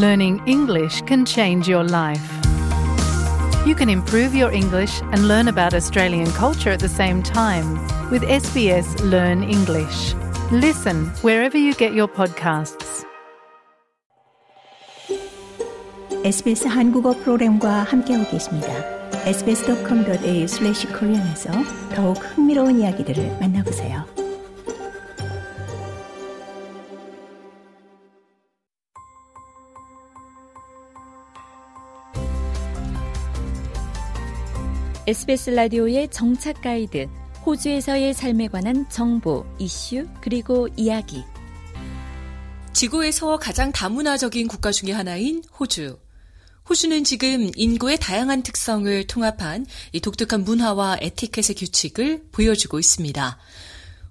learning English can change your life. You can improve your English and learn about Australian culture at the same time with SBS Learn English. Listen wherever you get your podcasts. SBS 한국어 프로그램과 함께하고 계십니다. sbs.com.au/korean에서 더욱 흥미로운 이야기들을 만나보세요. SBS 라디오의 정착 가이드, 호주에서의 삶에 관한 정보, 이슈, 그리고 이야기. 지구에서 가장 다문화적인 국가 중의 하나인 호주. 호주는 지금 인구의 다양한 특성을 통합한 이 독특한 문화와 에티켓의 규칙을 보여주고 있습니다.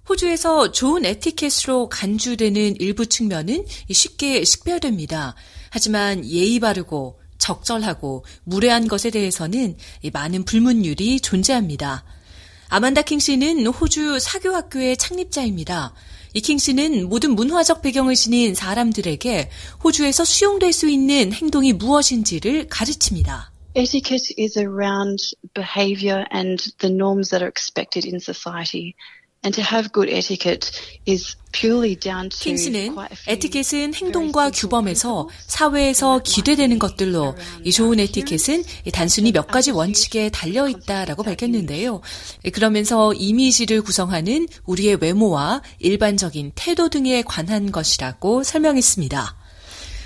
호주에서 좋은 에티켓으로 간주되는 일부 측면은 쉽게 식별됩니다. 하지만 예의 바르고 적절하고 무례한 것에 대해서는 많은 불문율이 존재합니다. 아만다 킹 씨는 호주 사교학교의 창립자입니다. 이킹 씨는 모든 문화적 배경을 지닌 사람들에게 호주에서 수용될 수 있는 행동이 무엇인지를 가르칩니다. Etiquette is around behavior and the norms that are expected in society. And to have good etiquette is purely down to 킹스는 에티켓은 행동과 규범에서 사회에서 기대되는 것들로 이 좋은 에티켓은 단순히 몇 가지 원칙에 달려 있다라고 밝혔는데요. 그러면서 이미지를 구성하는 우리의 외모와 일반적인 태도 등에 관한 것이라고 설명했습니다.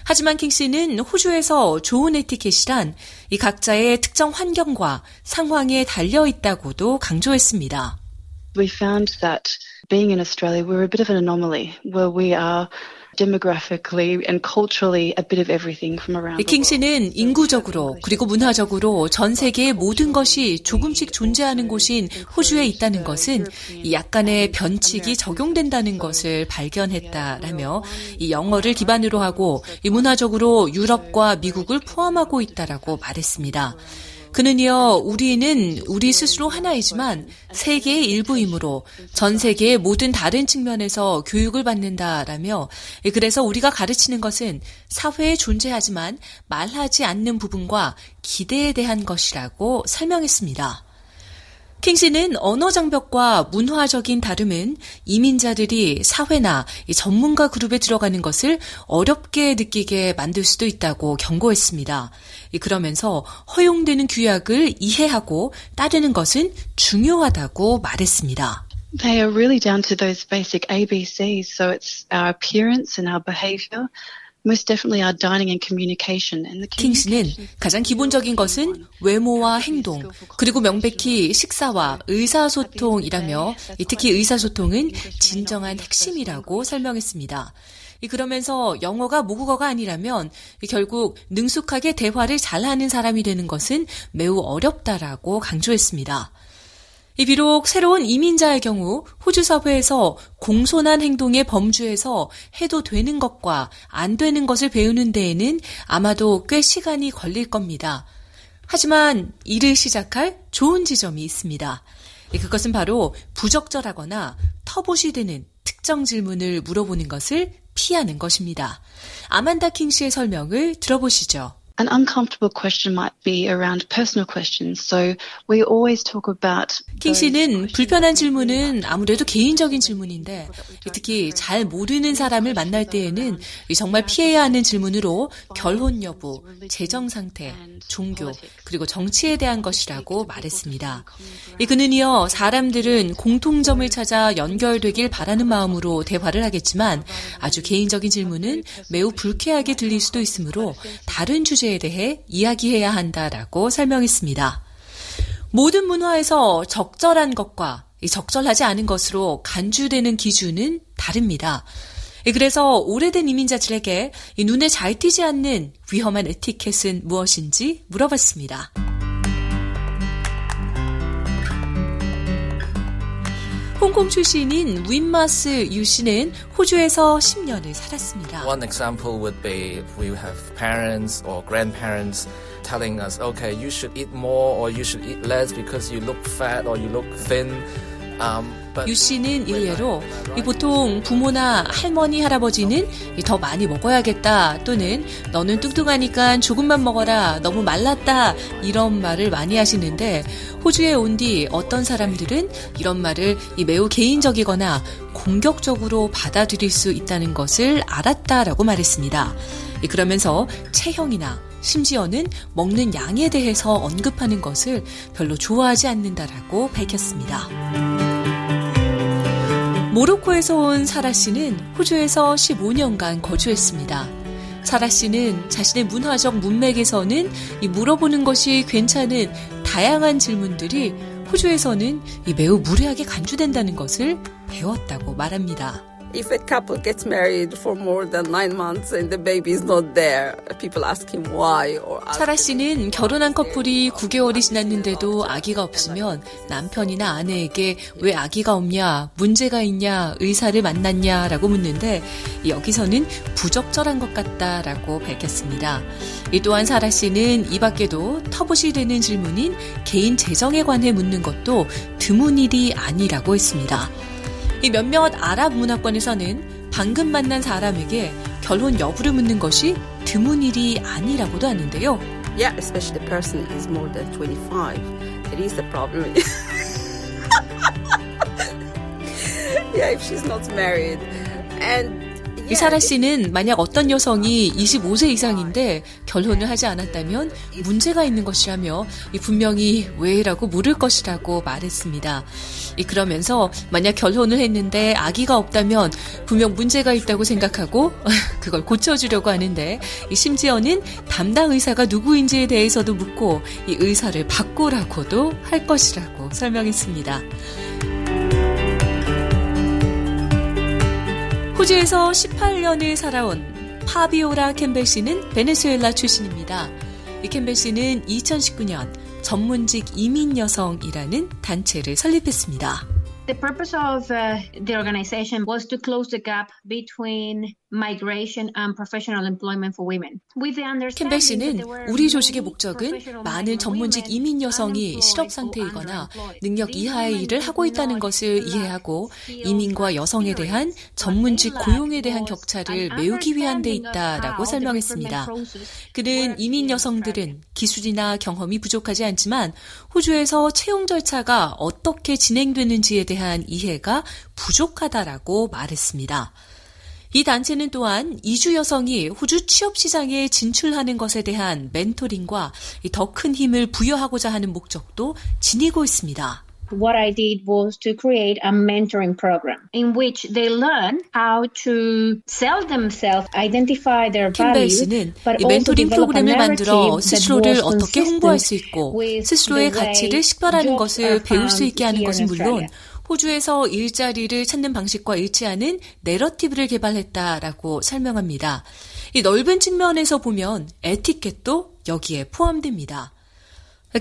하지만 킹 씨는 호주에서 좋은 에티켓이란 이 각자의 특정 환경과 상황에 달려 있다고도 강조했습니다. We found that being in Australia, we're a bit of an anomaly where we are demographically and culturally a bit of everything from around 킹 씨는 인구적으로 그리고 문화적으로 전 세계의 모든 것이 조금씩 존재하는 곳인 호주에 있다는 것은 약간의 변칙이 적용된다는 것을 발견했다라며 이 영어를 기반으로 하고 이 문화적으로 유럽과 미국을 포함하고 있다라고 말했습니다. 그는 이어 우리는 우리 스스로 하나이지만 세계의 일부이므로 전 세계의 모든 다른 측면에서 교육을 받는다라며 그래서 우리가 가르치는 것은 사회에 존재하지만 말하지 않는 부분과 기대에 대한 것이라고 설명했습니다. 킹씨는 언어 장벽과 문화적인 다름은 이민자들이 사회나 전문가 그룹에 들어가는 것을 어렵게 느끼게 만들 수도 있다고 경고했습니다. 그러면서 허용되는 규약을 이해하고 따르는 것은 중요하다고 말했습니다. They are really down to those basic ABCs. So it's our appearance and our behavior. Most definitely our dining and communication. And the 킹스는 가장 기본적인 것은 외모와 행동, 그리고 명백히 식사와 의사소통이라며 특히 의사소통은 진정한 핵심이라고 설명했습니다. 그러면서 영어가 모국어가 아니라면 결국 능숙하게 대화를 잘하는 사람이 되는 것은 매우 어렵다라고 강조했습니다. 비록 새로운 이민자의 경우 호주 사회에서 공손한 행동의 범주에서 해도 되는 것과 안 되는 것을 배우는 데에는 아마도 꽤 시간이 걸릴 겁니다. 하지만 일을 시작할 좋은 지점이 있습니다. 그것은 바로 부적절하거나 터봇이 되는 특정 질문을 물어보는 것을 피하는 것입니다. 아만다 킹 씨의 설명을 들어보시죠. An uncomfortable question might be around personal questions. So we always talk about 킹 씨는 불편한 질문은 아무래도 개인적인 질문인데 특히 잘 모르는 사람을 만날 때에는 정말 피해야 하는 질문으로 결혼 여부, 재정 상태, 종교, 그리고 정치에 대한 것이라고 말했습니다. 그는 이어 사람들은 공통점을 찾아 연결되길 바라는 마음으로 대화를 하겠지만 아주 개인적인 질문은 매우 불쾌하게 들릴 수도 있으므로 다른 주제 문제에 대해 이야기해야 한다라고 설명했습니다. 모든 문화에서 적절한 것과 적절하지 않은 것으로 간주되는 기준은 다릅니다. 그래서 오래된 이민자들에게 눈에 잘 띄지 않는 위험한 에티켓은 무엇인지 물어봤습니다. 홍콩 출신인 윈마스 유 씨는 호주에서 10년을 살았습니다. One example would be we have parents or grandparents telling us, okay, you should eat more or you should eat less because you look fat or you look thin. Um, 유 씨는 일례로 보통 부모나 할머니, 할아버지는 더 많이 먹어야겠다 또는 너는 뚱뚱하니까 조금만 먹어라 너무 말랐다 이런 말을 많이 하시는데 호주에 온 뒤 어떤 사람들은 이런 말을 매우 개인적이거나 공격적으로 받아들일 수 있다는 것을 알았다라고 말했습니다. 그러면서 체형이나 심지어는 먹는 양에 대해서 언급하는 것을 별로 좋아하지 않는다라고 밝혔습니다. 모로코에서 온 사라 씨는 호주에서 15년간 거주했습니다. 사라 씨는 자신의 문화적 문맥에서는 물어보는 것이 괜찮은 다양한 질문들이 호주에서는 매우 무례하게 간주된다는 것을 배웠다고 말합니다. If a couple gets married for more than nine months and the baby is not there, people ask him why. Or ask 사라 씨는 결혼한 커플이 9개월이 지났는데도 아기가 없으면 남편이나 아내에게 왜 아기가 없냐, 문제가 있냐, 의사를 만났냐라고 묻는데 여기서는 부적절한 것 같다라고 밝혔습니다. 이 또한 사라 씨는 이 밖에도 터부시 되는 질문인 개인 재정에 관해 묻는 것도 드문 일이 아니라고 했습니다. 이 몇몇 아랍 문화권에서는 방금 만난 사람에게 결혼 여부를 묻는 것이 드문 일이 아니라고도 하는데요. Yeah, especially the person is more than 25. It is the problem. yeah, if she's not married. And 이 사라 씨는 만약 어떤 여성이 25세 이상인데 결혼을 하지 않았다면 문제가 있는 것이라며 분명히 왜라고 물을 것이라고 말했습니다. 그러면서 만약 결혼을 했는데 아기가 없다면 분명 문제가 있다고 생각하고 그걸 고쳐주려고 하는데 심지어는 담당 의사가 누구인지에 대해서도 묻고 이 의사를 바꾸라고도 할 것이라고 설명했습니다. 호주에서 18년을 살아온 파비오라 캠벨 씨는 베네수엘라 출신입니다. 이 캠벨 씨는 2019년 전문직 이민 여성이라는 단체를 설립했습니다. The purpose of uh, the organization was to close the gap between 캠벨 씨는 우리 조직의 목적은 많은 전문직 이민 여성이 실업 상태이거나 능력 이하의 일을 하고 있다는 것을 이해하고 이민과 여성에 대한 전문직 고용에 대한 격차를 메우기 위한 데 있다라고 설명했습니다. 그는 이민 여성들은 기술이나 경험이 부족하지 않지만 호주에서 채용 절차가 어떻게 진행되는지에 대한 이해가 부족하다라고 말했습니다. 이 단체는 또한 이주 여성이 호주 취업 시장에 진출하는 것에 대한 멘토링과 더 큰 힘을 부여하고자 하는 목적도 지니고 있습니다. What I did was to create a mentoring program in which they learn how to sell themselves, identify their values, 캠벨스는 이 멘토링 프로그램을 만들어 스스로를 어떻게 홍보할 수 있고 스스로의 가치를 식별하는 것을 배울 수 있게 하는 것은 물론 호주에서 일자리를 찾는 방식과 일치하는 내러티브를 개발했다라고 설명합니다. 이 넓은 측면에서 보면 에티켓도 여기에 포함됩니다.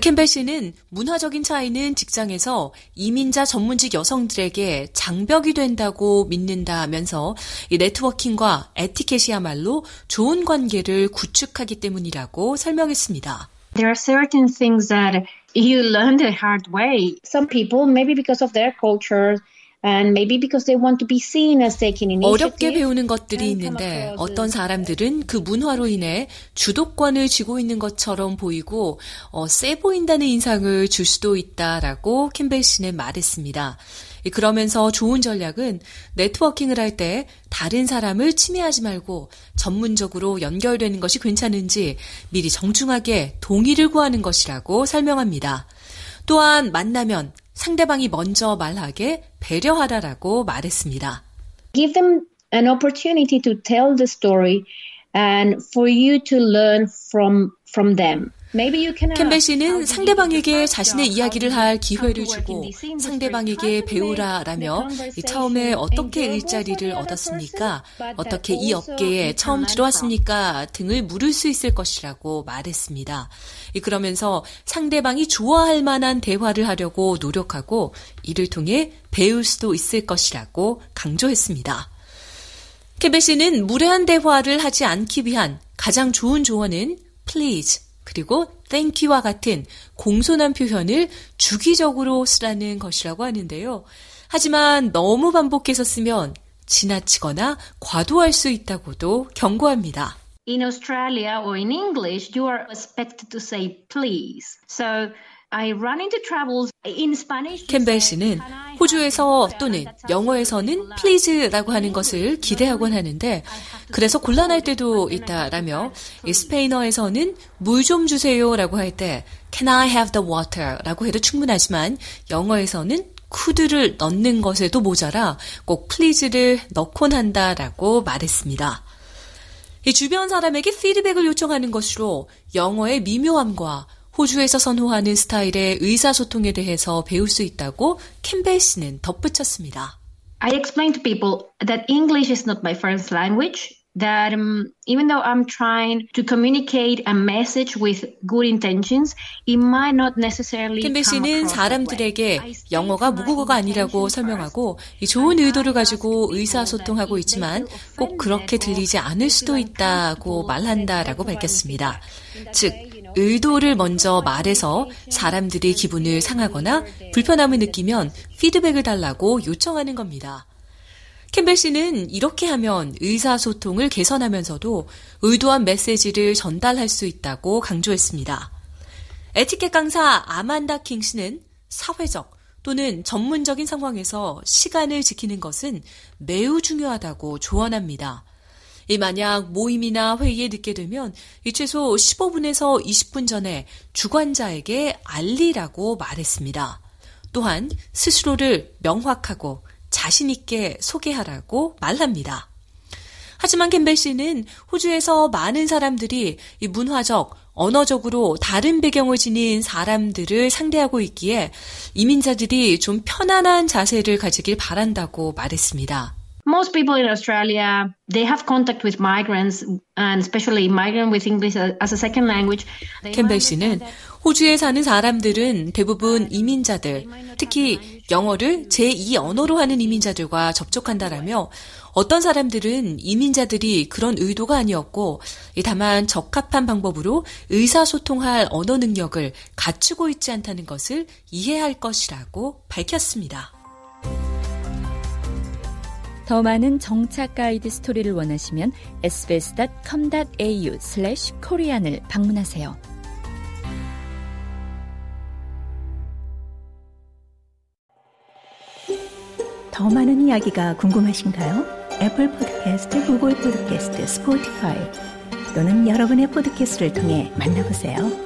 캠벨 씨는 문화적인 차이는 직장에서 이민자 전문직 여성들에게 장벽이 된다고 믿는다면서 이 네트워킹과 에티켓이야말로 좋은 관계를 구축하기 때문이라고 설명했습니다. There are certain things that you learn the hard way. Some people, maybe because of their culture, And maybe because they want to be seen as taking initiative. 어렵게 배우는 것들이 있는데 어떤 사람들은 그 문화로 인해 주도권을 쥐고 있는 것처럼 보이고 어, 세 보인다는 인상을 줄 수도 있다라고 캠벨 씨는 말했습니다. 그러면서 좋은 전략은 네트워킹을 할 때 다른 사람을 침해하지 말고 전문적으로 연결되는 것이 괜찮은지 미리 정중하게 동의를 구하는 것이라고 설명합니다. 또한 만나면 상대방이 먼저 말하게 배려하라라고 말했습니다. Give them an opportunity to tell the story and for you to learn from from them. 캠벨 씨는 상대방에게 자신의 이야기를 할 기회를 주고 상대방에게 배우라 라며 처음에 어떻게 일자리를 얻었습니까? 어떻게 이 업계에 처음 들어왔습니까? 등을 물을 수 있을 것이라고 말했습니다. 그러면서 상대방이 좋아할 만한 대화를 하려고 노력하고 이를 통해 배울 수도 있을 것이라고 강조했습니다. 케베 씨는 무례한 대화를 하지 않기 위한 가장 좋은 조언은 please 그리고 thank you와 같은 공손한 표현을 주기적으로 쓰라는 것이라고 하는데요. 하지만 너무 반복해서 쓰면 지나치거나 과도할 수 있다고도 경고합니다. In Australia or in English, you are expected to say please. So I run into troubles in Spanish. 캠벨 씨는 호주에서 또는 영어에서는 please라고 하는 것을 기대하곤 하는데 그래서 곤란할 때도 있다라며 이 스페인어에서는 물 좀 주세요라고 할 때 can I have the water라고 해도 충분하지만 영어에서는 could를 넣는 것에도 모자라 꼭 please를 넣곤 한다라고 말했습니다. 이 주변 사람에게 피드백을 요청하는 것으로 영어의 미묘함과 호주에서 선호하는 스타일의 의사소통에 대해서 배울 수 있다고 캠벨 씨는 덧붙였습니다. I explain to people that English is not my first language. That um, even though I'm trying to communicate a message with good intentions, it might not necessarily. 캠벨 씨는 사람들에게 영어가 모국어가 아니라고 설명하고 좋은 의도를 가지고 의사소통하고 있지만 꼭 그렇게 들리지 않을 수도 있다고 말한다라고 밝혔습니다. 즉, 의도를 먼저 말해서 사람들이 기분을 상하거나 불편함을 느끼면 피드백을 달라고 요청하는 겁니다. 캠벨 씨는 이렇게 하면 의사소통을 개선하면서도 의도한 메시지를 전달할 수 있다고 강조했습니다. 에티켓 강사 아만다 킹 씨는 사회적 또는 전문적인 상황에서 시간을 지키는 것은 매우 중요하다고 조언합니다. 이 만약 모임이나 회의에 늦게 되면 이 최소 15분에서 20분 전에 주관자에게 알리라고 말했습니다. 또한 스스로를 명확하고 자신있게 소개하라고 말합니다. 하지만 캠벨 씨는 호주에서 많은 사람들이 이 문화적, 언어적으로 다른 배경을 지닌 사람들을 상대하고 있기에 이민자들이 좀 편안한 자세를 가지길 바란다고 말했습니다. Most people in Australia, they have contact with migrants and especially migrant with English as a second language. 캠벨 씨는 호주에 사는 사람들은 대부분 이민자들, 특히 영어를 제2 언어로 하는 이민자들과 접촉한다라며 어떤 사람들은 이민자들이 그런 의도가 아니었고 다만 적합한 방법으로 의사소통할 언어 능력을 갖추고 있지 않다는 것을 이해할 것이라고 밝혔습니다. 더 많은 정착 가이드 스토리를 원하시면 sbs.com.au/korean을 방문하세요. 더 많은 이야기가 궁금하신가요? 애플 포드캐스트, 구글 포드캐스트, 스포티파이 또는 여러분의 포드캐스트를 통해 만나보세요.